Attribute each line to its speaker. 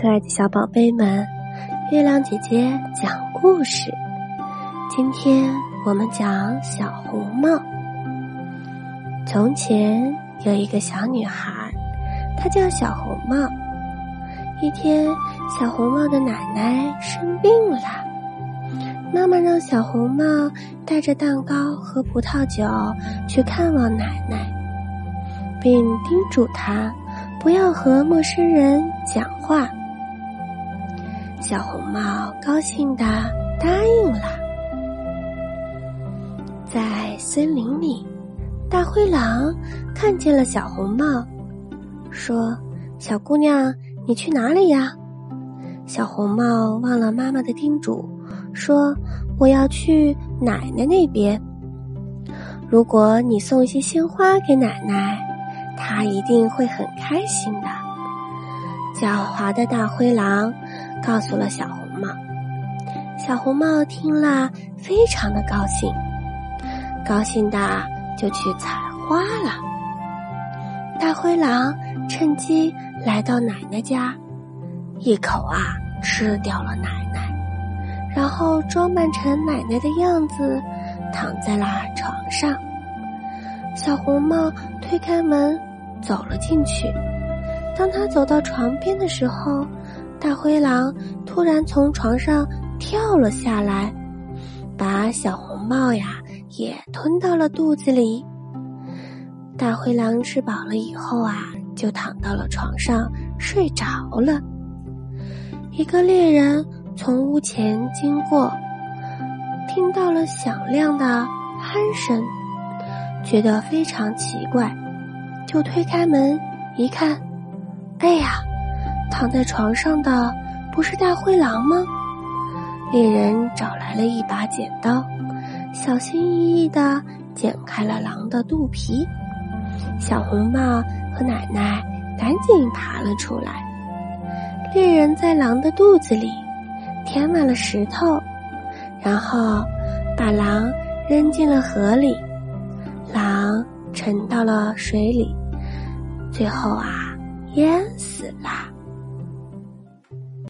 Speaker 1: 可爱的小宝贝们，月亮姐姐讲故事。今天我们讲小红帽。从前有一个小女孩，她叫小红帽。一天，小红帽的奶奶生病了，妈妈让小红帽带着蛋糕和葡萄酒去看望奶奶，并叮嘱她不要和陌生人讲话。小红帽高兴的答应了。在森林里，大灰狼看见了小红帽，说：“小姑娘，你去哪里呀？”小红帽忘了妈妈的叮嘱，说：“我要去奶奶那边。如果你送一些鲜花给奶奶，她一定会很开心的。”狡猾的大灰狼。告诉了小红帽，小红帽听了非常的高兴，高兴的就去采花了。大灰狼趁机来到奶奶家，一口啊吃掉了奶奶，然后装扮成奶奶的样子，躺在了床上。小红帽推开门走了进去，当他走到床边的时候。大灰狼突然从床上跳了下来，把小红帽呀也吞到了肚子里。大灰狼吃饱了以后啊，就躺到了床上睡着了。一个猎人从屋前经过，听到了响亮的鼾声，觉得非常奇怪，就推开门一看，哎呀！躺在床上的不是大灰狼吗？猎人找来了一把剪刀，小心翼翼的剪开了狼的肚皮。小红帽和奶奶赶紧爬了出来。猎人在狼的肚子里填满了石头，然后把狼扔进了河里，狼沉到了水里，最后啊淹死了。